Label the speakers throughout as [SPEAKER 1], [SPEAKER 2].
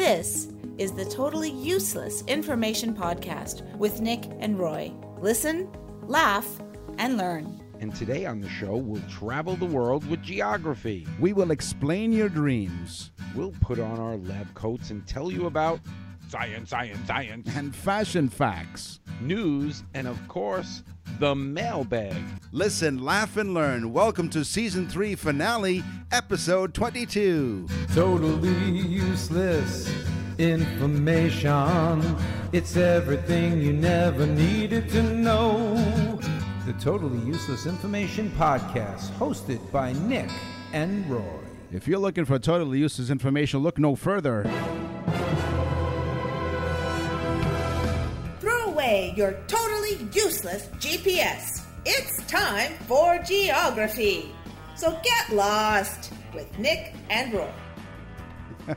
[SPEAKER 1] This is the Totally Useless Information Podcast with Nick and Roy. Listen, laugh, and learn.
[SPEAKER 2] And today on the show, we'll travel the world with geography.
[SPEAKER 3] We will explain your dreams
[SPEAKER 2] We'll put on our lab coats and tell you about science, science, science,
[SPEAKER 3] and fashion facts.
[SPEAKER 2] news, and of course, the mailbag.
[SPEAKER 3] Listen, laugh, and learn. Welcome to season three finale, episode 22.
[SPEAKER 4] Totally useless information. It's everything you never needed to know. The Totally Useless Information Podcast, hosted by Nick and Roy.
[SPEAKER 3] If you're looking for totally useless information, look no further.
[SPEAKER 1] Away your totally useless GPS. It's time for geography. So get lost with Nick and Roy.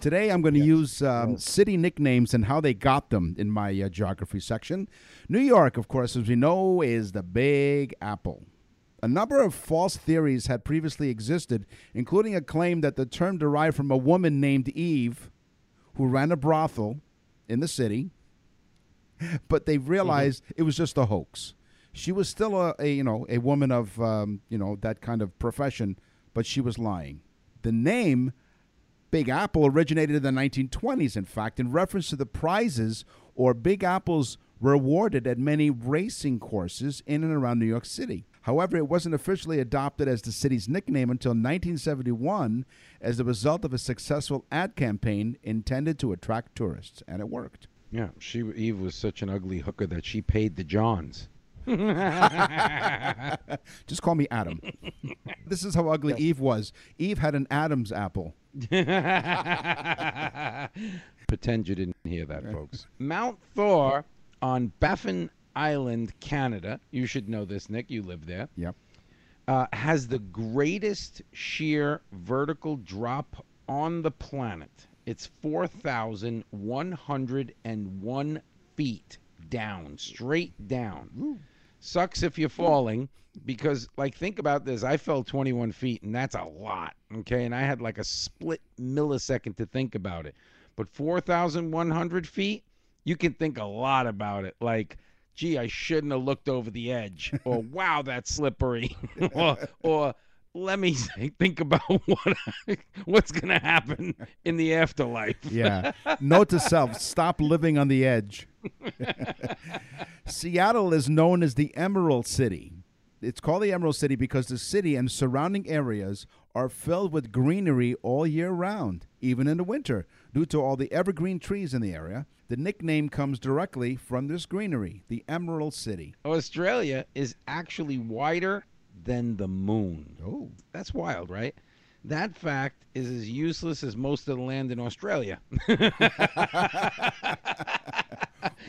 [SPEAKER 3] Today, I'm going to use um, city nicknames and how they got them in my uh, geography section. New York, of course, as we know, is the Big Apple. A number of false theories had previously existed, including a claim that the term derived from a woman named Eve who ran a brothel in the city, but they realized it was just a hoax. She was still a, a you know a woman of um, you know that kind of profession, but she was lying. The name Big Apple originated in the 1920s, in fact, in reference to the prizes or Big Apples were awarded at many racing courses in and around New York City. However, it wasn't officially adopted as the city's nickname until 1971 as the result of a successful ad campaign intended to attract tourists, and it worked.
[SPEAKER 2] Yeah, she Eve was such an ugly hooker that she paid the Johns.
[SPEAKER 3] Just call me Adam. this is how ugly Eve was. Eve had an Adam's apple.
[SPEAKER 2] Pretend you didn't hear that, folks. Mount Thor on Baffin Island, Canada. You should know this, Nick. You live there.
[SPEAKER 3] Yep.
[SPEAKER 2] uh, has the greatest sheer vertical drop on the planet. It's 4,101 feet down, straight down. Sucks if you're falling because, like, think about this. I fell 21 feet, and that's a lot, okay? And I had like a split millisecond to think about it. But 4,100 feet, you can think a lot about it. Like, gee, I shouldn't have looked over the edge, or wow, that's slippery, or, or let me think about what what's gonna happen in the afterlife.
[SPEAKER 3] Yeah. Note to self stop living on the edge. Seattle is known as the Emerald City. It's called the Emerald City because the city and surrounding areas are filled with greenery all year round, even in the winter, due to all the evergreen trees in the area. The nickname comes directly from this greenery, the Emerald City.
[SPEAKER 2] Australia is actually wider than the moon.
[SPEAKER 3] Oh.
[SPEAKER 2] That's wild, right? That fact is as useless as most of the land in Australia.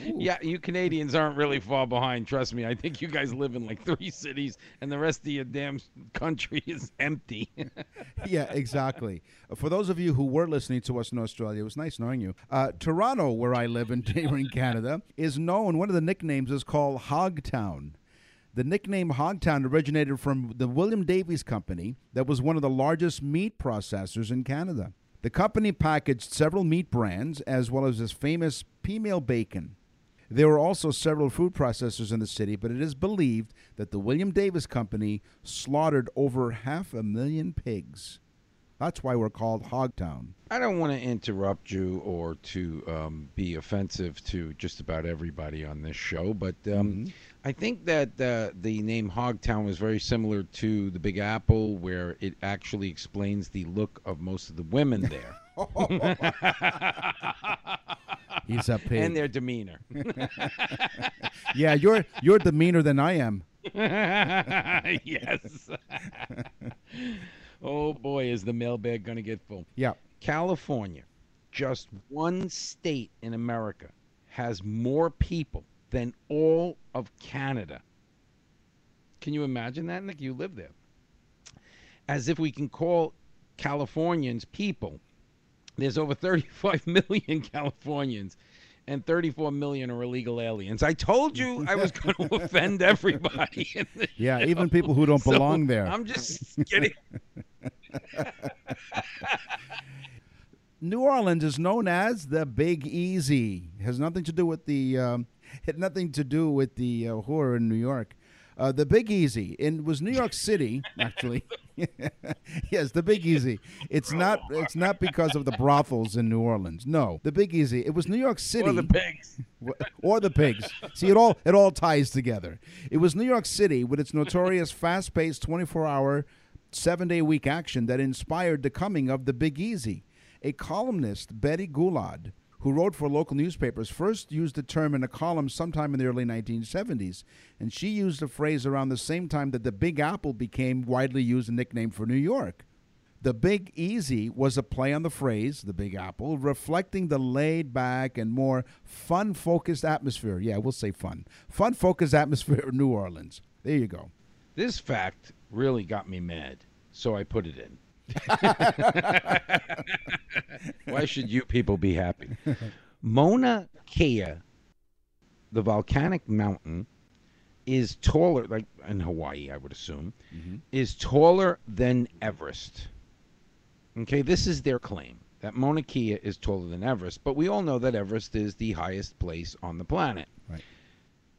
[SPEAKER 2] yeah, you Canadians aren't really far behind. Trust me. I think you guys live in like three cities, and the rest of your damn country is empty.
[SPEAKER 3] yeah, exactly. For those of you who were listening to us in Australia, it was nice knowing you. Uh, Toronto, where I live in, in Canada, is known, one of the nicknames is called Hogtown. The nickname Hogtown originated from the William Davies Company, that was one of the largest meat processors in Canada. The company packaged several meat brands as well as this famous peameal bacon. There were also several food processors in the city, but it is believed that the William Davies Company slaughtered over half a million pigs. That's why we're called Hogtown.
[SPEAKER 2] I don't want to interrupt you or to um, be offensive to just about everybody on this show, but um, I think that uh, the name Hogtown was very similar to the Big Apple, where it actually explains the look of most of the women there
[SPEAKER 3] He's a pig.
[SPEAKER 2] and their demeanor.
[SPEAKER 3] yeah, you're you're demeanor than I am.
[SPEAKER 2] yes. Oh boy, is the mailbag going to get full.
[SPEAKER 3] Yeah.
[SPEAKER 2] California, just one state in America, has more people than all of Canada. Can you imagine that, Nick? You live there. As if we can call Californians people. There's over 35 million Californians, and 34 million are illegal aliens. I told you I was going to offend everybody.
[SPEAKER 3] Yeah,
[SPEAKER 2] show.
[SPEAKER 3] even people who don't
[SPEAKER 2] So,
[SPEAKER 3] belong there.
[SPEAKER 2] I'm just kidding.
[SPEAKER 3] New Orleans is known as the Big Easy. It has nothing to do with the um, had nothing to do with the uh, horror in New York. Uh, the Big Easy. It was New York City, actually. yes, the Big Easy. It's not. It's not because of the brothels in New Orleans. No, the Big Easy. It was New York City
[SPEAKER 2] Or the pigs.
[SPEAKER 3] or the pigs. See, it all it all ties together. It was New York City with its notorious fast-paced, 24-hour, seven-day week action that inspired the coming of the Big Easy. A columnist, Betty Guillaud, who wrote for local newspapers, first used the term in a column sometime in the early 1970s, and she used the phrase around the same time that the Big Apple became widely used a nickname for New York. The Big Easy was a play on the phrase, the Big Apple, reflecting the laid back and more fun focused atmosphere. Yeah, we'll say fun. Fun focused atmosphere of New Orleans. There you go.
[SPEAKER 2] This fact really got me mad, so I put it in. Why should you people be happy? Mauna Kea, the volcanic mountain, is taller, like in Hawaii, I would assume, mm-hmm. is taller than Everest. Okay, this is their claim that Mauna Kea is taller than Everest, but we all know that Everest is the highest place on the planet.
[SPEAKER 3] Right.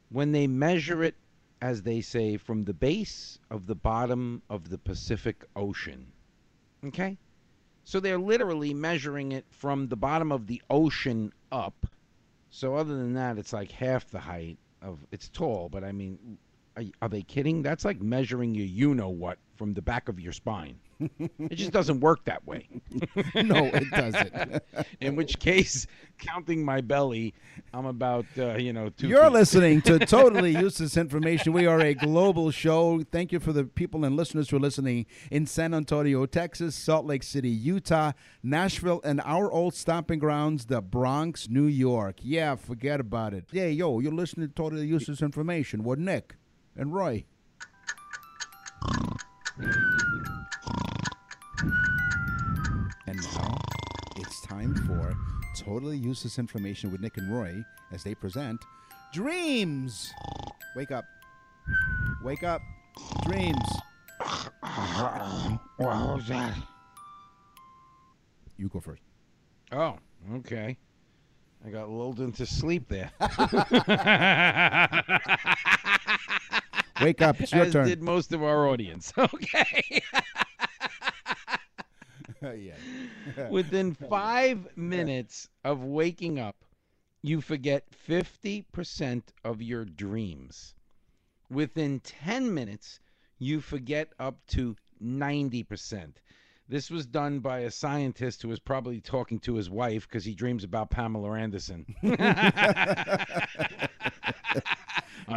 [SPEAKER 2] When they measure it, as they say, from the base of the bottom of the Pacific Ocean, okay? So they're literally measuring it from the bottom of the ocean up. So other than that, it's like half the height of. It's tall, but I mean, are, are they kidding? That's like measuring your you know what from the back of your spine. It just doesn't work that way.
[SPEAKER 3] No, it doesn't.
[SPEAKER 2] In which case, counting my belly, I'm about uh, you know 2
[SPEAKER 3] You're
[SPEAKER 2] feet.
[SPEAKER 3] listening to Totally Useless Information. We are a global show. Thank you for the people and listeners who are listening in San Antonio, Texas, Salt Lake City, Utah, Nashville, and our old stomping grounds, the Bronx, New York. Yeah, forget about it. Yeah, yo, you're listening to Totally Useless Information What Nick and Roy. And now it's time for Totally Useless Information with Nick and Roy as they present Dreams. Wake up. Wake up. Dreams.
[SPEAKER 2] What was that?
[SPEAKER 3] You go first.
[SPEAKER 2] Oh, okay. I got lulled into sleep there.
[SPEAKER 3] Wake up. It's your
[SPEAKER 2] As
[SPEAKER 3] turn.
[SPEAKER 2] did most of our audience. Okay.
[SPEAKER 3] yeah.
[SPEAKER 2] Within five minutes of waking up, you forget 50% of your dreams. Within 10 minutes, you forget up to 90%. This was done by a scientist who was probably talking to his wife because he dreams about Pamela Anderson. I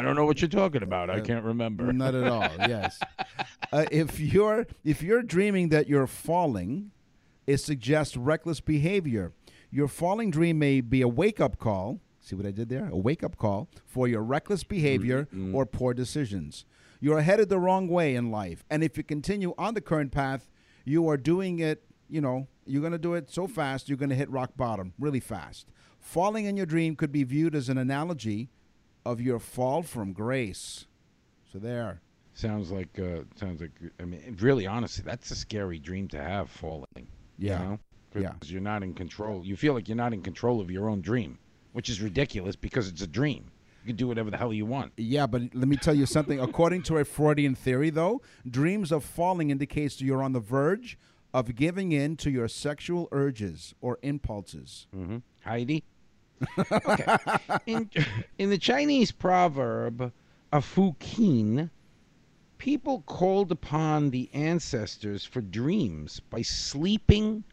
[SPEAKER 2] don't know what you're talking about. I uh, can't remember.
[SPEAKER 3] Not at all. Yes. Uh, if you're if you're dreaming that you're falling, it suggests reckless behavior. Your falling dream may be a wake up call. See what I did there? A wake up call for your reckless behavior mm, mm. or poor decisions. You're headed the wrong way in life, and if you continue on the current path, you are doing it. You know, you're going to do it so fast you're going to hit rock bottom really fast. Falling in your dream could be viewed as an analogy of your fall from grace. So there.
[SPEAKER 2] Sounds like uh, sounds like I mean, really, honestly, that's a scary dream to have falling.
[SPEAKER 3] Yeah.
[SPEAKER 2] You know?
[SPEAKER 3] Yeah.
[SPEAKER 2] Because you're not in control. You feel like you're not in control of your own dream, which is ridiculous because it's a dream. You can do whatever the hell you want.
[SPEAKER 3] Yeah, but let me tell you something. According to a Freudian theory, though, dreams of falling indicates you're on the verge of giving in to your sexual urges or impulses.
[SPEAKER 2] hmm Heidi. okay. In, in the Chinese proverb, a fukin, people called upon the ancestors for dreams by sleeping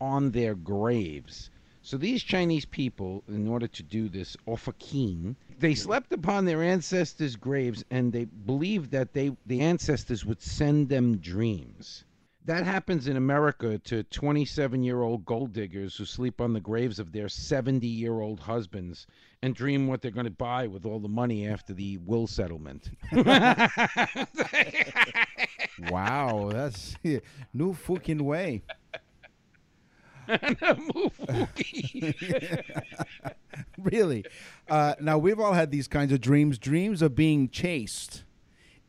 [SPEAKER 2] on their graves. So these Chinese people, in order to do this ofakin, they slept upon their ancestors' graves and they believed that they the ancestors would send them dreams. That happens in America to 27 year old gold diggers who sleep on the graves of their 70 year old husbands and dream what they're going to buy with all the money after the will settlement.
[SPEAKER 3] Wow, that's new fucking way. really. Uh, now we've all had these kinds of dreams. Dreams of being chased.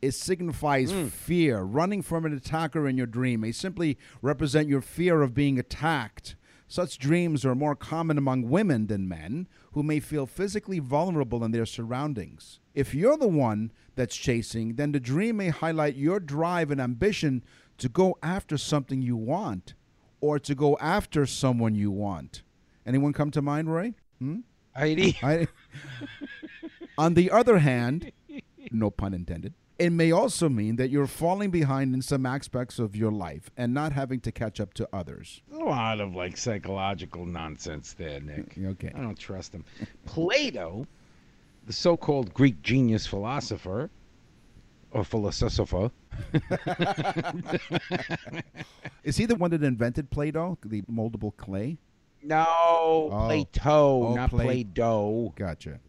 [SPEAKER 3] It signifies fear. Running from an attacker in your dream may simply represent your fear of being attacked. Such dreams are more common among women than men, who may feel physically vulnerable in their surroundings. If you're the one that's chasing, then the dream may highlight your drive and ambition to go after something you want or to go after someone you want. Anyone come to mind, Roy? Hmm?
[SPEAKER 2] Heidi,
[SPEAKER 3] I, on the other hand, no pun intended, it may also mean that you're falling behind in some aspects of your life and not having to catch up to others.
[SPEAKER 2] a lot of like psychological nonsense there, Nick.
[SPEAKER 3] Okay.
[SPEAKER 2] I don't trust him. Plato, the so called Greek genius philosopher, or philosopher,
[SPEAKER 3] Is he the one that invented Play-Doh, the moldable clay?
[SPEAKER 2] no, oh. Plato,
[SPEAKER 3] Oh,
[SPEAKER 2] not
[SPEAKER 3] Pla-
[SPEAKER 2] Play-Doh.
[SPEAKER 3] Gotcha.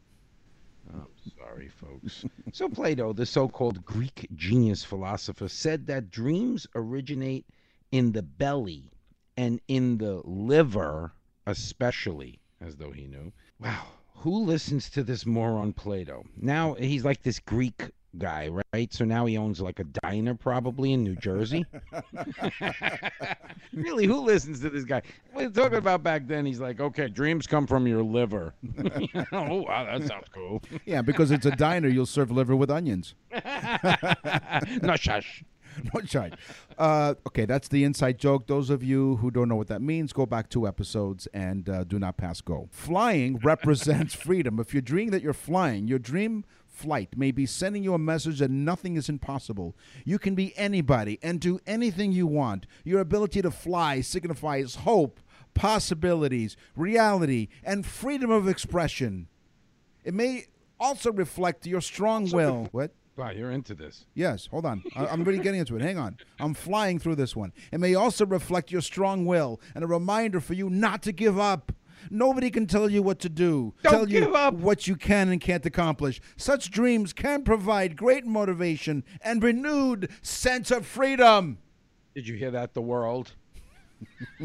[SPEAKER 2] I'm sorry, folks. so Plato, the so-called Greek genius philosopher, said that dreams originate in the belly and in the liver, especially, as though he knew. Wow. Who listens to this moron Plato? Now he's like this Greek guy, right? So now he owns like a diner probably in New Jersey. really, who listens to this guy? We're talking about back then. He's like, okay, dreams come from your liver. oh, wow, that sounds cool.
[SPEAKER 3] Yeah, because it's a diner, you'll serve liver with onions.
[SPEAKER 2] no, shush.
[SPEAKER 3] No charge. Uh, okay, that's the inside joke. Those of you who don't know what that means, go back two episodes and uh, do not pass go. Flying represents freedom. If you're dreaming that you're flying, your dream flight may be sending you a message that nothing is impossible. You can be anybody and do anything you want. Your ability to fly signifies hope, possibilities, reality, and freedom of expression. It may also reflect your strong will. What?
[SPEAKER 2] Wow, you're into this.
[SPEAKER 3] Yes, hold on. I, I'm really getting into it. Hang on. I'm flying through this one. It may also reflect your strong will and a reminder for you not to give up. Nobody can tell you what to do,
[SPEAKER 2] Don't
[SPEAKER 3] tell you
[SPEAKER 2] give up.
[SPEAKER 3] what you can and can't accomplish. Such dreams can provide great motivation and renewed sense of freedom.
[SPEAKER 2] Did you hear that? The world.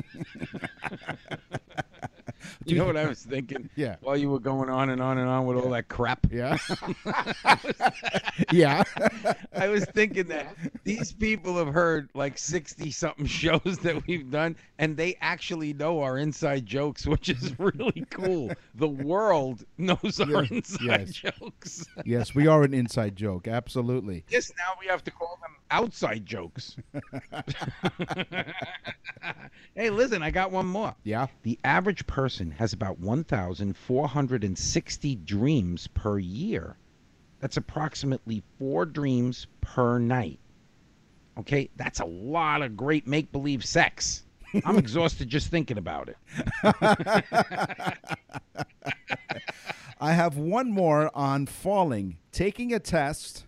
[SPEAKER 2] you know what I was thinking?
[SPEAKER 3] Yeah.
[SPEAKER 2] While you were going on and on and on with all that crap,
[SPEAKER 3] Yeah. yeah.
[SPEAKER 2] I was thinking that these people have heard like 60 something shows that we've done, and they actually know our inside jokes, which is really cool. The world knows our
[SPEAKER 3] Yeah,
[SPEAKER 2] inside
[SPEAKER 3] yes.
[SPEAKER 2] jokes.
[SPEAKER 3] yes, we are an inside joke. Absolutely.
[SPEAKER 2] Yes, now we have to call them outside jokes. hey, listen, I got one more.
[SPEAKER 3] Yeah.
[SPEAKER 2] The average person has about 1,460 dreams per year. That's approximately four dreams per night. Okay, that's a lot of great make believe sex. I'm exhausted just thinking about it.
[SPEAKER 3] I have one more on falling. Taking a test.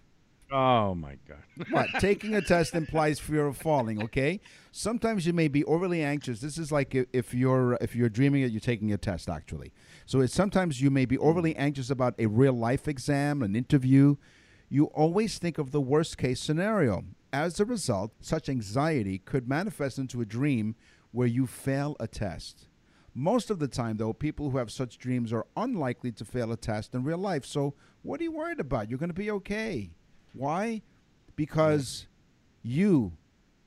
[SPEAKER 2] Oh my God.
[SPEAKER 3] What? Taking a test implies fear of falling. Okay. Sometimes you may be overly anxious. This is like if, you're if you're dreaming that you're taking a test. Actually, so it's sometimes you may be overly anxious about a real life exam, an interview. You always think of the worst case scenario. As a result, such anxiety could manifest into a dream where you fail a test. Most of the time, though, people who have such dreams are unlikely to fail a test in real life. So, what are you worried about? You're going to be okay. Why? Because you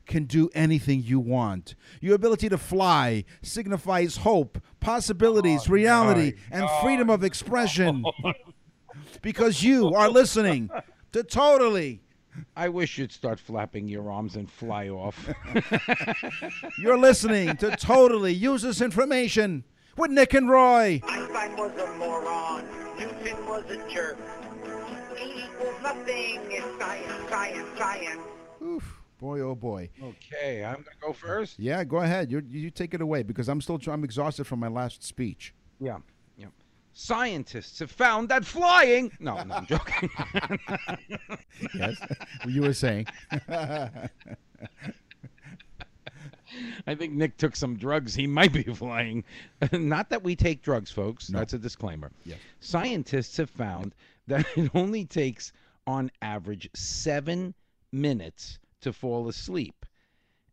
[SPEAKER 3] can do anything you want. Your ability to fly signifies hope, possibilities, oh, reality, and freedom of expression. because you are listening to Totally.
[SPEAKER 2] I wish you'd start flapping your arms and fly off.
[SPEAKER 3] You're listening to Totally Useless Information with Nick and Roy.
[SPEAKER 5] Einstein was a moron. Newton was a jerk. Equals nothing. It's science, science, science.
[SPEAKER 3] Oof, boy, oh boy.
[SPEAKER 2] okay, I'm gonna go first.
[SPEAKER 3] Yeah, go ahead. You you take it away because I'm still I'm exhausted from my last speech.
[SPEAKER 2] Yeah, yeah. Scientists have found that flying. No, no, I'm joking.
[SPEAKER 3] Yes, you were saying.
[SPEAKER 2] I think Nick took some drugs. He might be flying. Not that we take drugs, folks.
[SPEAKER 3] No.
[SPEAKER 2] That's a disclaimer.
[SPEAKER 3] Yes.
[SPEAKER 2] Scientists have found that it only takes, on average, seven minutes to fall asleep.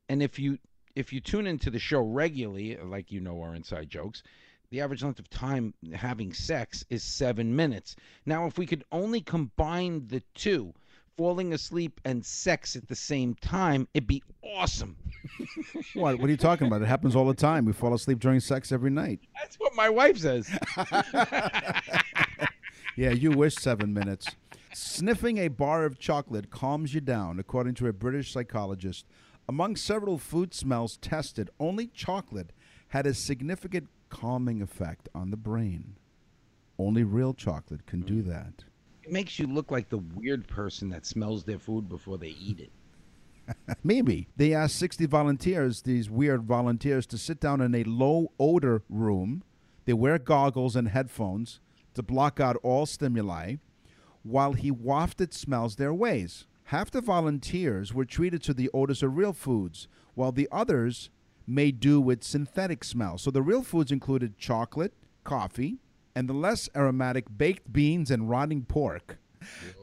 [SPEAKER 2] And if you if you tune into the show regularly, like you know our inside jokes, the average length of time having sex is seven minutes. Now, if we could only combine the two, falling asleep and sex at the same time, it'd be awesome.
[SPEAKER 3] What? What are you talking about? It happens all the time. We fall asleep during sex every night.
[SPEAKER 2] That's what my wife says.
[SPEAKER 3] Yeah, you wish seven minutes. Sniffing a bar of chocolate calms you down, according to a British psychologist. Among several food smells tested, only chocolate had a significant calming effect on the brain. Only real chocolate can do mm. that.
[SPEAKER 2] It makes you look like the weird person that smells their food before they eat it.
[SPEAKER 3] Maybe. They asked 60 volunteers, these weird volunteers, to sit down in a low odor room. They wear goggles and headphones to block out all stimuli while he wafted smells their ways. Half the volunteers were treated to the odors of real foods, while the others made do with synthetic smells. So the real foods included chocolate, coffee, and the less aromatic baked beans and rotting pork.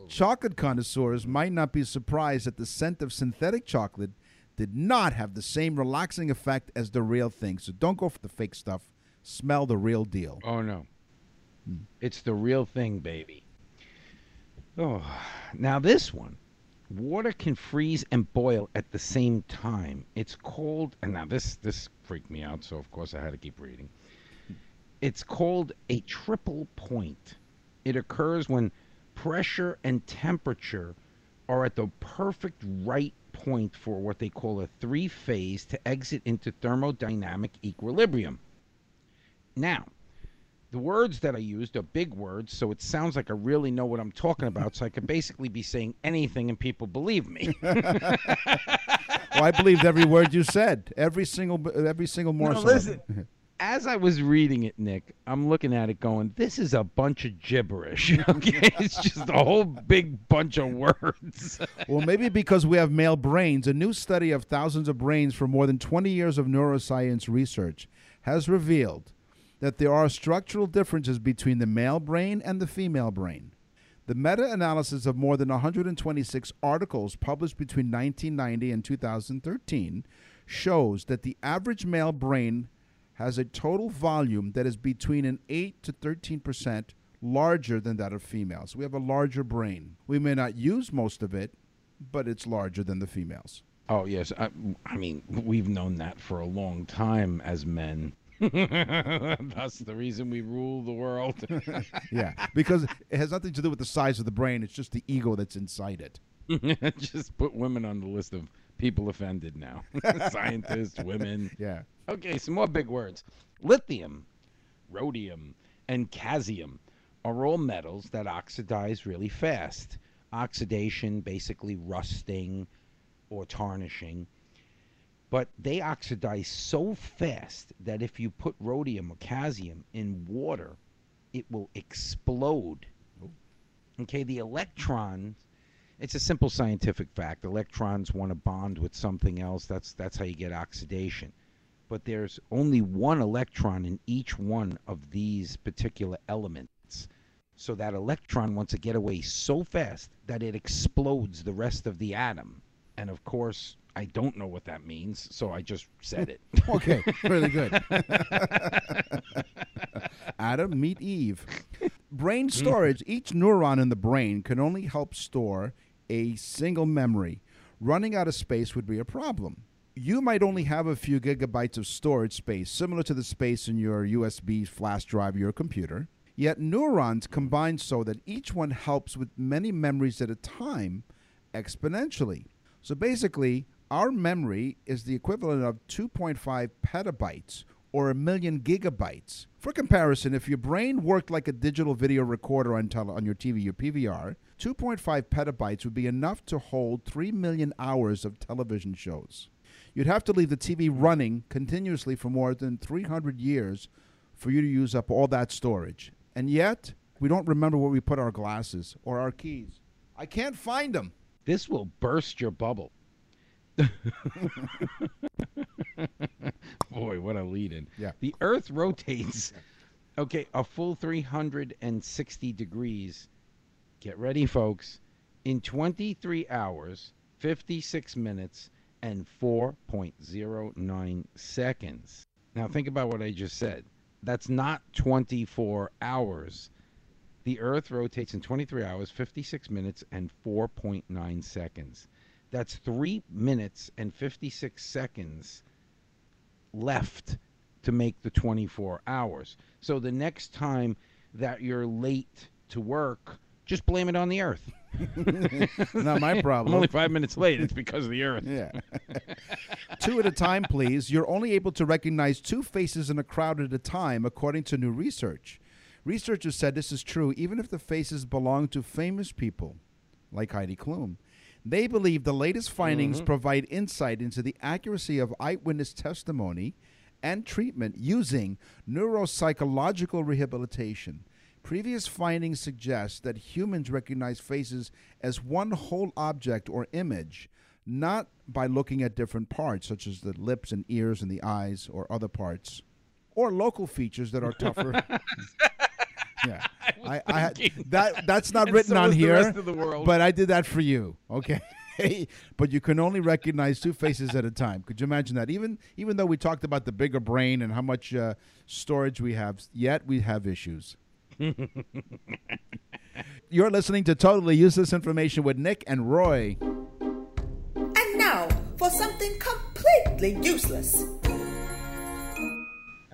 [SPEAKER 3] Chocolate connoisseurs might not be surprised that the scent of synthetic chocolate did not have the same relaxing effect as the real thing. So don't go for the fake stuff. Smell the real deal.
[SPEAKER 2] Oh no. It's the real thing, baby. Oh, now this one. Water can freeze and boil at the same time. It's called and now this this freaked me out, so of course I had to keep reading. It's called a triple point. It occurs when pressure and temperature are at the perfect right point for what they call a three phase to exit into thermodynamic equilibrium. Now, the words that I used are big words, so it sounds like I really know what I'm talking about. So I could basically be saying anything and people believe me.
[SPEAKER 3] Well, I believed every word you said. Every single every single morsel. of
[SPEAKER 2] listen. As I was reading it, Nick, I'm looking at it going, this is a bunch of gibberish. Okay. it's just a whole big bunch of words.
[SPEAKER 3] Well, maybe because we have male brains, a new study of thousands of brains from more than 20 years of neuroscience research has revealed that there are structural differences between the male brain and the female brain. The meta analysis of more than 126 articles published between 1990 and 2013 shows that the average male brain has a total volume that is between an 8 to 13 percent larger than that of females. We have a larger brain. We may not use most of it, but it's larger than the females.
[SPEAKER 2] Oh, yes. I, I mean, we've known that for a long time as men. That's the reason we rule the world.
[SPEAKER 3] Yeah, because it has nothing to do with the size of the brain. It's just the ego that's inside it.
[SPEAKER 2] Just put women on the list of people offended now. Scientists, women.
[SPEAKER 3] Yeah.
[SPEAKER 2] Okay, some more big words. Lithium, rhodium, and cadmium are all metals that oxidize really fast. Oxidation, basically rusting or tarnishing. But they oxidize so fast that if you put rhodium or cadmium in water, it will explode. Okay, the electrons it's a simple scientific fact. Electrons want to bond with something else. That's that's how you get oxidation. But there's only one electron in each one of these particular elements. So that electron wants to get away so fast that it explodes the rest of the atom. And of course, I don't know what that means, so I just said it.
[SPEAKER 3] Okay, really good. Adam, meet Eve. Brain hmm. storage. Each neuron in the brain can only help store a single memory. Running out of space would be a problem. You might only have a few gigabytes of storage space, similar to the space in your USB flash drive your computer. Yet neurons combine so that each one helps with many memories at a time exponentially. So basically, our memory is the equivalent of 2.5 petabytes or a million gigabytes. For comparison, if your brain worked like a digital video recorder on, tele- on your TV, your PVR, 2.5 petabytes would be enough to hold 3 million hours of television shows. You'd have to leave the TV running continuously for more than 300 years for you to use up all that storage. And yet, we don't remember where we put our glasses or our keys. I can't find them.
[SPEAKER 2] This will burst your bubble. Boy, what a lead in.
[SPEAKER 3] Yeah.
[SPEAKER 2] The Earth rotates, okay, a full 360 degrees. Get ready, folks. In 23 hours, 56 minutes, and 4.09 seconds. Now, think about what I just said. That's not 24 hours. The Earth rotates in 23 hours, 56 minutes, and 4.9 seconds. That's three minutes and 56 seconds left to make the 24 hours. So the next time that you're late to work, just blame it on the Earth.
[SPEAKER 3] Not my
[SPEAKER 2] I'm
[SPEAKER 3] problem.
[SPEAKER 2] only five minutes late. It's because of the Earth.
[SPEAKER 3] Yeah. two at a time, please. You're only able to recognize two faces in a crowd at a time, according to new research. Researchers said this is true even if the faces belong to famous people, like Heidi Klum. They believe the latest findings mm-hmm. provide insight into the accuracy of eyewitness testimony and treatment using neuropsychological rehabilitation. Previous findings suggest that humans recognize faces as one whole object or image, not by looking at different parts, such as the lips and ears and the eyes or other parts, or local features that are tougher. yeah, I, I had, that that's not written
[SPEAKER 2] so
[SPEAKER 3] on
[SPEAKER 2] is the
[SPEAKER 3] here,
[SPEAKER 2] rest of the world.
[SPEAKER 3] but I did that for you. Okay. but you can only recognize two faces at a time. Could you imagine that? Even even though we talked about the bigger brain and how much uh, storage we have, yet we have issues. You're listening to Totally Useless Information with Nick and Roy.
[SPEAKER 1] And now for something completely useless.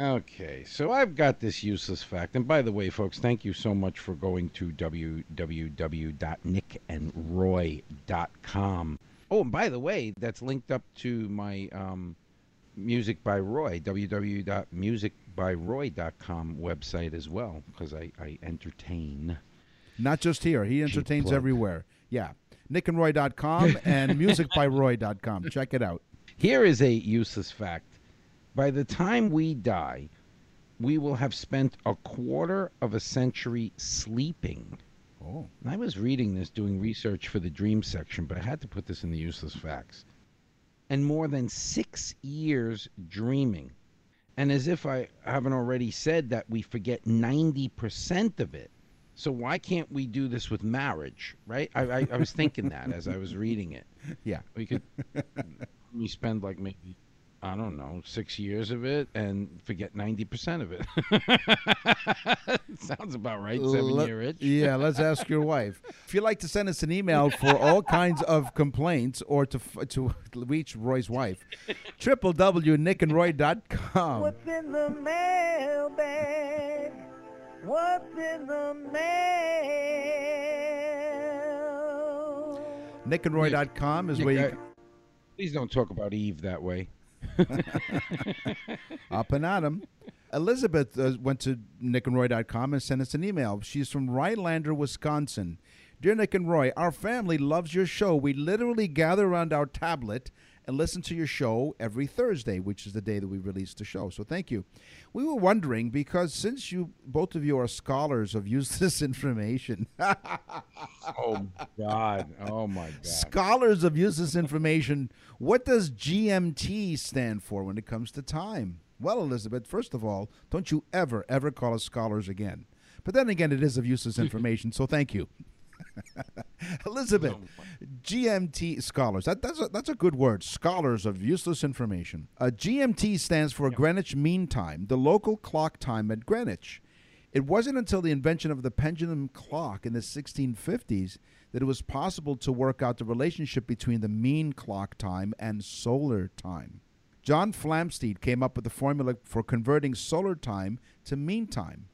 [SPEAKER 2] Okay, so I've got this useless fact. And by the way, folks, thank you so much for going to www.nickandroy.com. Oh, and by the way, that's linked up to my um, Music by Roy, www.musicbyroy.com website as well, because I, I entertain.
[SPEAKER 3] Not just here. He entertains everywhere. Yeah. nickandroy.com and musicbyroy.com. Check it out.
[SPEAKER 2] Here is a useless fact. By the time we die, we will have spent a quarter of a century sleeping.
[SPEAKER 3] Oh.
[SPEAKER 2] And I was reading this, doing research for the dream section, but I had to put this in the useless facts. And more than six years dreaming. And as if I haven't already said that we forget 90% of it. So why can't we do this with marriage, right? I, I, I was thinking that as I was reading it.
[SPEAKER 3] Yeah.
[SPEAKER 2] We could we spend like maybe I don't know six years of it and forget ninety percent of it. Sounds about right. Seven
[SPEAKER 3] Let-
[SPEAKER 2] year itch.
[SPEAKER 3] Yeah, let's ask your wife. If you'd like to send us an email for all kinds of complaints or to f- to reach Roy's wife, www.nickandroy.com.
[SPEAKER 5] What's in the mailbag? What's in the mail?
[SPEAKER 3] Nickandroy.com is
[SPEAKER 2] You
[SPEAKER 3] where you uh,
[SPEAKER 2] got- Please don't talk about Eve that way.
[SPEAKER 3] Up and at 'em. Elizabeth uh, went to nickandroy.com and sent us an email. She's from Rhinelander, Wisconsin. Dear Nick and Roy, our family loves your show. We literally gather around our tablet and listen to your show every Thursday, which is the day that we release the show. So thank you. We were wondering because since you both of you are scholars of useless information,
[SPEAKER 2] Oh God. Oh my God.
[SPEAKER 3] scholars of useless information, what does GMT stand for when it comes to time? Well, Elizabeth, first of all, don't you ever, ever call us scholars again. But then again, it is of useless information, so thank you. Elizabeth, GMT scholars. That, that's, a, that's a good word. Scholars of useless information. Uh, GMT stands for Greenwich Mean Time, the local clock time at Greenwich. It wasn't until the invention of the pendulum clock in the 1650s that it was possible to work out the relationship between the mean clock time and solar time. John Flamsteed came up with the formula for converting solar time to mean time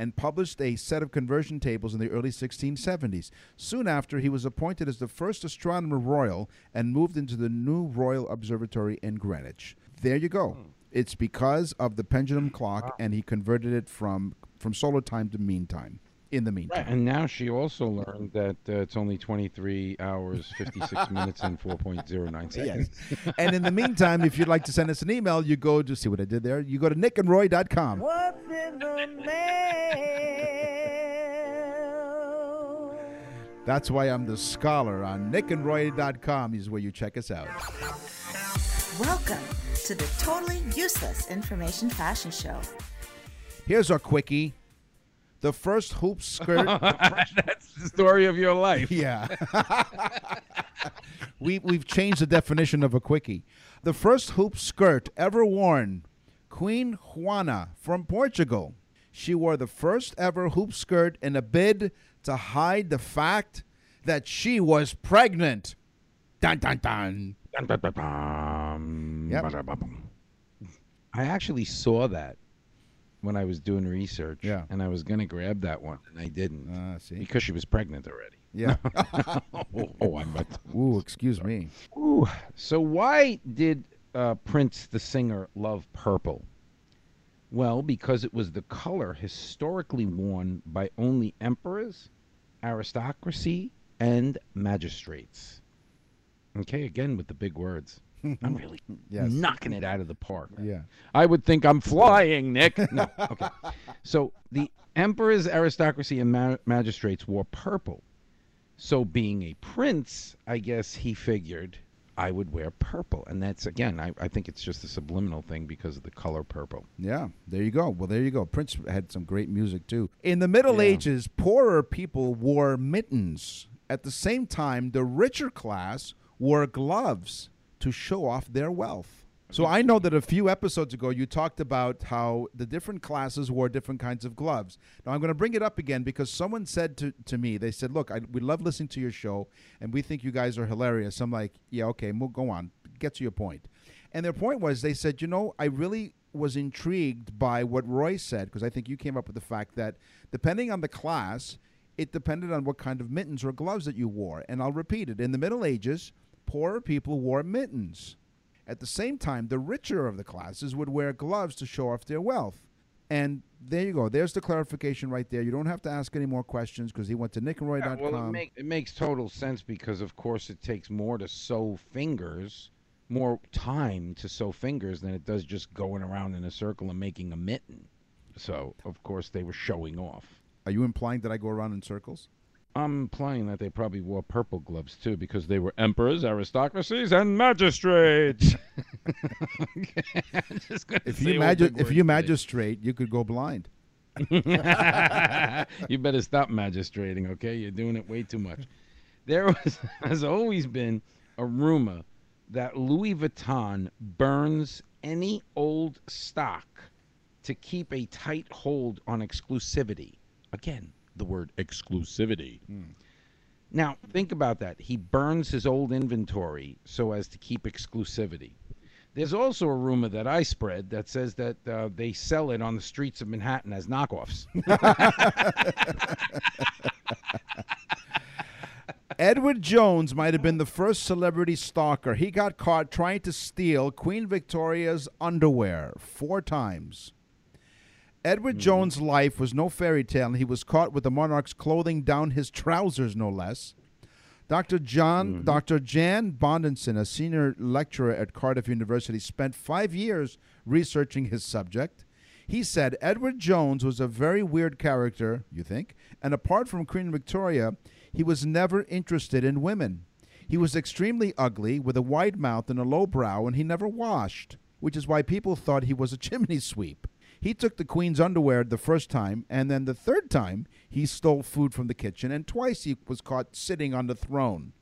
[SPEAKER 3] and published a set of conversion tables in the early 1670s. Soon after, he was appointed as the first astronomer royal and moved into the new Royal Observatory in Greenwich. There you go. Hmm. It's because of the pendulum clock, and he converted it from from solar time to mean time. In the meantime,
[SPEAKER 2] And now she also learned that uh, it's only 23 hours, 56 minutes, and 4.09 seconds.
[SPEAKER 3] yes. and in the meantime, if you'd like to send us an email, you go to see what I did there. You go to nickandroy.com.
[SPEAKER 5] What's in the mail?
[SPEAKER 3] That's why I'm the scholar on nickandroy.com is where you check us out.
[SPEAKER 1] Welcome to the Totally Useless Information Fashion Show.
[SPEAKER 3] Here's our quickie. The first hoop skirt.
[SPEAKER 2] That's the story of your life.
[SPEAKER 3] yeah. we, we've changed the definition of a quickie. The first hoop skirt ever worn, Queen Juana from Portugal. She wore the first ever hoop skirt in a bid to hide the fact that she was pregnant. Dun dun dun. Yep.
[SPEAKER 2] I actually saw that when I was doing research.
[SPEAKER 3] Yeah.
[SPEAKER 2] And I was going to grab that one, and I didn't.
[SPEAKER 3] Ah, see.
[SPEAKER 2] Because she was pregnant already.
[SPEAKER 3] Yeah.
[SPEAKER 2] oh, oh, I'm about to-
[SPEAKER 3] Ooh, excuse me.
[SPEAKER 2] Ooh. So why did uh, Prince the singer love purple? Well, because it was the color historically worn by only emperors, aristocracy, and magistrates. Okay, again with the big words. I'm really
[SPEAKER 3] Yes.
[SPEAKER 2] knocking it out of the park.
[SPEAKER 3] Yeah.
[SPEAKER 2] I would think I'm flying, Nick. No. Okay. So the emperors, aristocracy, and ma- magistrates wore purple. So being a prince, I guess he figured I would wear purple. And that's, again, I, I think it's just a subliminal thing because of the color purple.
[SPEAKER 3] Yeah, there you go. Well, there you go. Prince had some great music too. In the Middle
[SPEAKER 2] Yeah.
[SPEAKER 3] Ages, poorer people wore mittens. At the same time, the richer class wore gloves to show off their wealth. So I know that a few episodes ago you talked about how the different classes wore different kinds of gloves. Now I'm going to bring it up again because someone said to, to me, they said, "Look, I, we love listening to your show, and we think you guys are hilarious." I'm like, "Yeah, okay, mo- go on, get to your point." And their point was, they said, "You know, I really was intrigued by what Roy said because I think you came up with the fact that depending on the class, it depended on what kind of mittens or gloves that you wore." And I'll repeat it: in the Middle Ages, poorer people wore mittens. At the same time, the richer of the classes would wear gloves to show off their wealth. And there you go. There's the clarification right there. You don't have to ask any more questions because he went to nickandroy.com.
[SPEAKER 2] well, it, make, it makes total sense because, of course, it takes more to sew fingers, more time to sew fingers than it does just going around in a circle and making a mitten. So, of course, they were showing off.
[SPEAKER 3] Are you implying that I go around in circles?
[SPEAKER 2] I'm implying that they probably wore purple gloves too because they were emperors, aristocracies, and magistrates. I'm just gonna
[SPEAKER 3] If you magi- if you magistrate, you could go blind.
[SPEAKER 2] you better stop magistrating, okay? You're doing it way too much. There was has always been a rumor that Louis Vuitton burns any old stock to keep a tight hold on exclusivity. Again, the word exclusivity. Now, think about that. He burns his old inventory so as to keep exclusivity. There's also a rumor that I spread that says that uh, they sell it on the streets of Manhattan as knockoffs.
[SPEAKER 3] Edward Jones might have been the first celebrity stalker. He got caught trying to steal Queen Victoria's underwear four times. Edward mm-hmm. Jones' life was no fairy tale, and he was caught with the monarch's clothing down his trousers, no less. Dr. John, mm-hmm. Dr. Jan Bondeson, a senior lecturer at Cardiff University, spent five years researching his subject. He said Edward Jones was a very weird character, you think, and apart from Queen Victoria, he was never interested in women. He was extremely ugly, with a wide mouth and a low brow, and he never washed, which is why people thought he was a chimney sweep. He took the queen's underwear the first time, and then the third time he stole food from the kitchen, and twice he was caught sitting on the throne.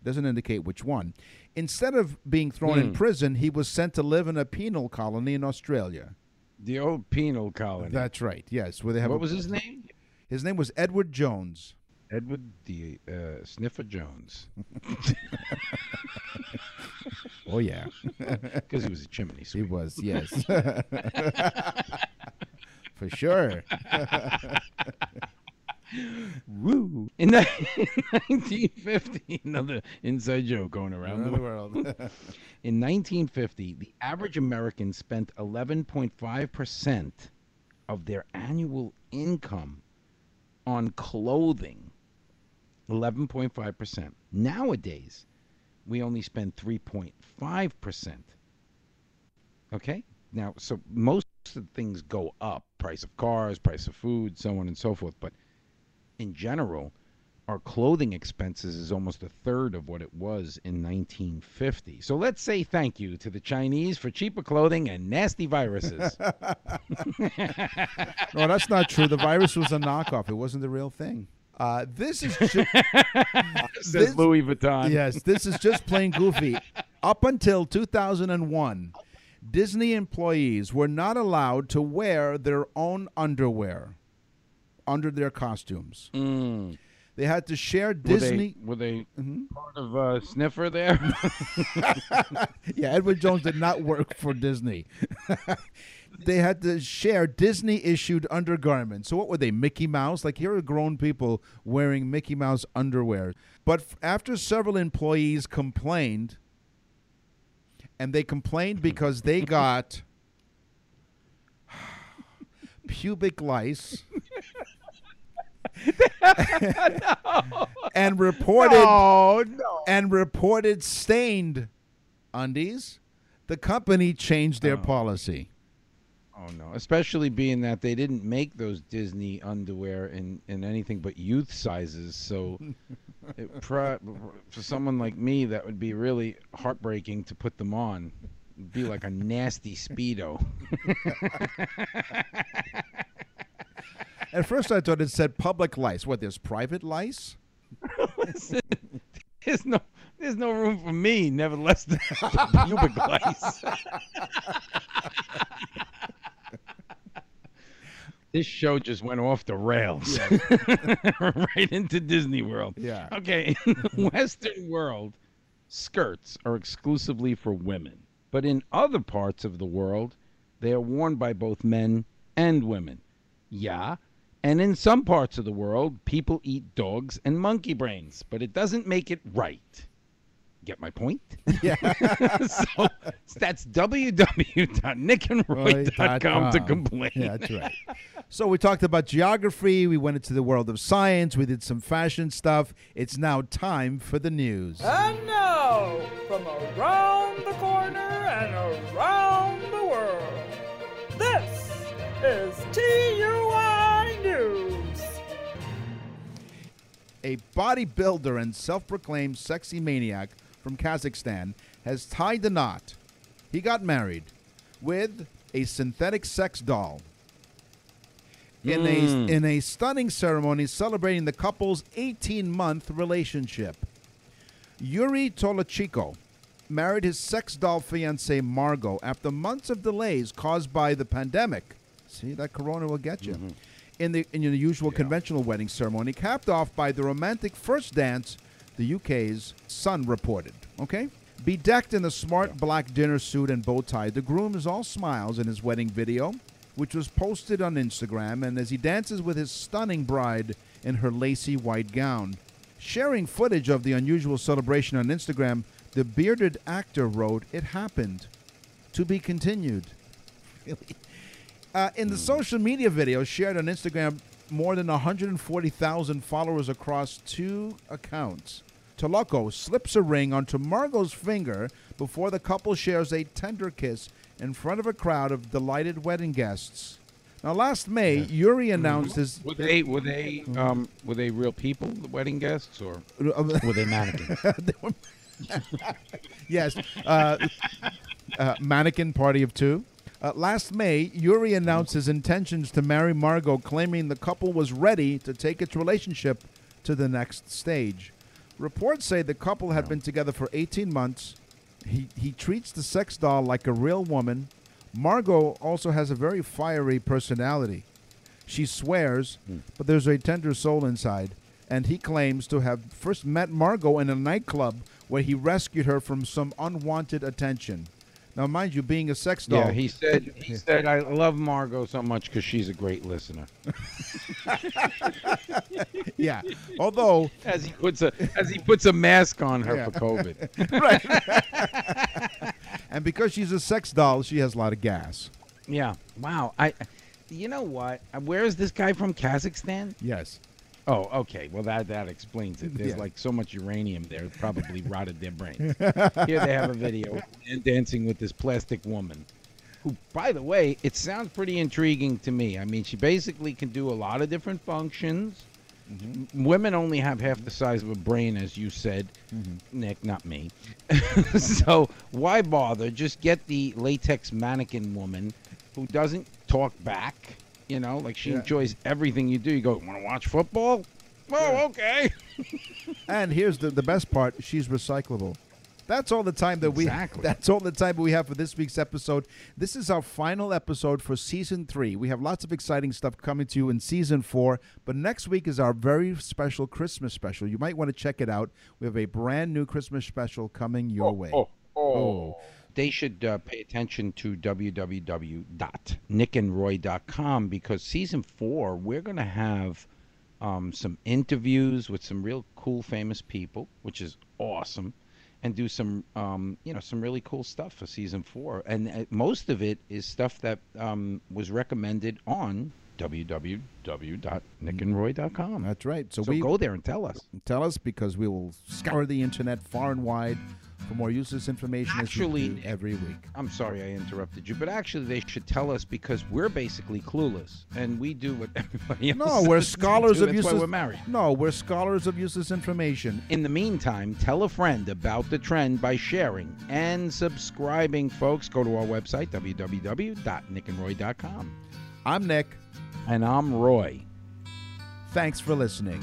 [SPEAKER 3] It Doesn't indicate which one. Instead of being thrown in prison, he was sent to live in a penal colony in Australia.
[SPEAKER 2] the old penal colony.
[SPEAKER 3] That's right. Yes, where they have.
[SPEAKER 2] what
[SPEAKER 3] a-
[SPEAKER 2] was his name?
[SPEAKER 3] His name was Edward Jones.
[SPEAKER 2] Edward the Uh, Sniffer Jones,
[SPEAKER 3] Oh yeah,
[SPEAKER 2] because he was a chimney
[SPEAKER 3] he
[SPEAKER 2] sweep.
[SPEAKER 3] was. Yes, for sure.
[SPEAKER 2] Woo! In, the, in 1950, another inside joke going around the world.
[SPEAKER 3] world.
[SPEAKER 2] In 1950, the average American spent 11.5% of their annual income on clothing. 11.5%. Nowadays, we only spend 3.5%. Okay? Now, so most of the things go up price of cars, price of food, so on and so forth. But in general, our clothing expenses is almost a third of what it was in 1950. So let's say thank you to the Chinese for cheaper clothing and nasty viruses.
[SPEAKER 3] No, that's not true. The virus was a knockoff. It wasn't the real thing. Uh, this is ju-
[SPEAKER 2] Says
[SPEAKER 3] This-
[SPEAKER 2] Louis Vuitton.
[SPEAKER 3] yes, this is just plain goofy. Up until 2001, Disney employees were not allowed to wear their own underwear under their costumes.
[SPEAKER 2] Mm.
[SPEAKER 3] They had to share
[SPEAKER 2] Were
[SPEAKER 3] Disney.
[SPEAKER 2] they, were they
[SPEAKER 3] Mm-hmm.
[SPEAKER 2] part of uh, Sniffer there?
[SPEAKER 3] Yeah, Edward Jones did not work for Disney. they had to share Disney issued undergarments. So what were they? Mickey Mouse? Like here are grown people wearing Mickey Mouse underwear. But f- after several employees complained, and they complained because they got pubic lice. and reported
[SPEAKER 2] oh no!
[SPEAKER 3] and reported stained undies, the company changed their oh. policy.
[SPEAKER 2] Oh no! Especially being that they didn't make those Disney underwear in, in anything but youth sizes, so it pro- for someone like me, that would be really heartbreaking to put them on. It'd be like a nasty speedo.
[SPEAKER 3] At first, I thought it said public lice. What? There's private lice?
[SPEAKER 2] Listen, there's no there's no room for me. Nevertheless, the pubic lice. This show just went off the rails, right into Disney World.
[SPEAKER 3] Yeah.
[SPEAKER 2] Okay, in the Western world, skirts are exclusively for women, but in other parts of the world, they are worn by both men and women. Yeah. And in some parts of the world, people eat dogs and monkey brains, but it doesn't make it right. Get my point? Yeah. so that's www.nickandroy.com to complain.
[SPEAKER 3] Yeah, that's right. so we talked about geography. We went into the world of science. We did some fashion stuff. It's now time for the news.
[SPEAKER 6] And now, from around the corner and around the world, this is TUI News.
[SPEAKER 3] a bodybuilder and self-proclaimed sexy maniac from Kazakhstan has tied the knot. He got married with a synthetic sex doll. In a hmm. in a stunning ceremony celebrating the couple's 18-month relationship. Yuri Tolochko married his sex doll fiancee Margot after months of delays caused by the pandemic. See, that corona will get you. Mm-hmm. In the in the usual conventional wedding ceremony, capped off by the romantic first dance, the UK's Sun reported. Okay? Bedecked in a smart black dinner suit and bow tie, the groom is all smiles in his wedding video, which was posted on Instagram, and as he dances with his stunning bride in her lacy white gown. Sharing footage of the unusual celebration on Instagram, the bearded actor wrote, It happened. To be continued. Really? Uh, in the social media video shared on Instagram, more than 140,000 followers across two accounts. Toloco slips a ring onto Margot's finger before the couple shares a tender kiss in front of a crowd of delighted wedding guests. Now, last May, Yuri announced his.
[SPEAKER 2] Were they were they um were they real people, the wedding guests, or were they mannequins?
[SPEAKER 3] yes, uh, uh, mannequin party of two. Uh, last May, Yuri announced his intentions to marry Margot, claiming the couple was ready to take its relationship to the next stage. Reports say the couple had been together for 18 months. He, he treats the sex doll like a real woman. Margot also has a very fiery personality. She swears, hmm. but there's a tender soul inside. And he claims to have first met Margot in a nightclub where he rescued her from some unwanted attention. Now, mind you, being a sex doll,
[SPEAKER 2] Yeah, he said he said I love Margot so much because she's a great listener.
[SPEAKER 3] yeah. Although,
[SPEAKER 2] As he puts a as he puts a mask on her
[SPEAKER 3] Yeah.
[SPEAKER 2] for COVID. right.
[SPEAKER 3] and because she's a sex doll, she has a lot of gas.
[SPEAKER 2] yeah. Wow. I. You know what? Where is this guy from? Kazakhstan?
[SPEAKER 3] Yes.
[SPEAKER 2] Oh, okay. Well, that that explains it. There's
[SPEAKER 3] Yeah.
[SPEAKER 2] like so much uranium there, it probably rotted their brains. Here they have a video and dancing with this plastic woman, who, by the way, it sounds pretty intriguing to me. I mean, she basically can do a lot of different functions. M- Women only have half the size of a brain, as you said,
[SPEAKER 3] Mm-hmm.
[SPEAKER 2] Nick, not me. so why bother? Just get the latex mannequin woman who doesn't talk back. You know, like she
[SPEAKER 3] Yeah.
[SPEAKER 2] enjoys everything you do. You go, want to watch football? Oh, okay.
[SPEAKER 3] And here's the, the best part: she's recyclable. That's all the time that we.
[SPEAKER 2] Exactly.
[SPEAKER 3] That's all the time we have for this week's episode. This is our final episode for season three. We have lots of exciting stuff coming to you in season four, but next week is our very special Christmas special. You might want to check it out. We have a brand new Christmas special coming your oh, way.
[SPEAKER 2] Oh, oh. oh. They should uh, pay attention to www.nickandroy.com because season four, we're going to have um, some interviews with some real cool, famous people, which is awesome, and do some, um, you know, some really cool stuff for season four. And uh, most of it is stuff that um, was recommended on www.nickandroy.com.
[SPEAKER 3] That's right. So,
[SPEAKER 2] So
[SPEAKER 3] we
[SPEAKER 2] go there and tell us.
[SPEAKER 3] tell us because we will scour the internet far and wide for more useless information
[SPEAKER 2] Actually-
[SPEAKER 3] every week.
[SPEAKER 2] I'm sorry I interrupted you, but actually they should tell us because we're basically clueless and we do what everybody else.
[SPEAKER 3] No, we're scholars of
[SPEAKER 2] That's
[SPEAKER 3] useless.
[SPEAKER 2] why we're married.
[SPEAKER 3] No, we're scholars of useless information.
[SPEAKER 2] In the meantime, tell a friend about the trend by sharing and subscribing, folks. Go to our website, www.nickandroy.com.
[SPEAKER 3] I'm Nick.
[SPEAKER 2] And I'm Roy.
[SPEAKER 3] Thanks for listening.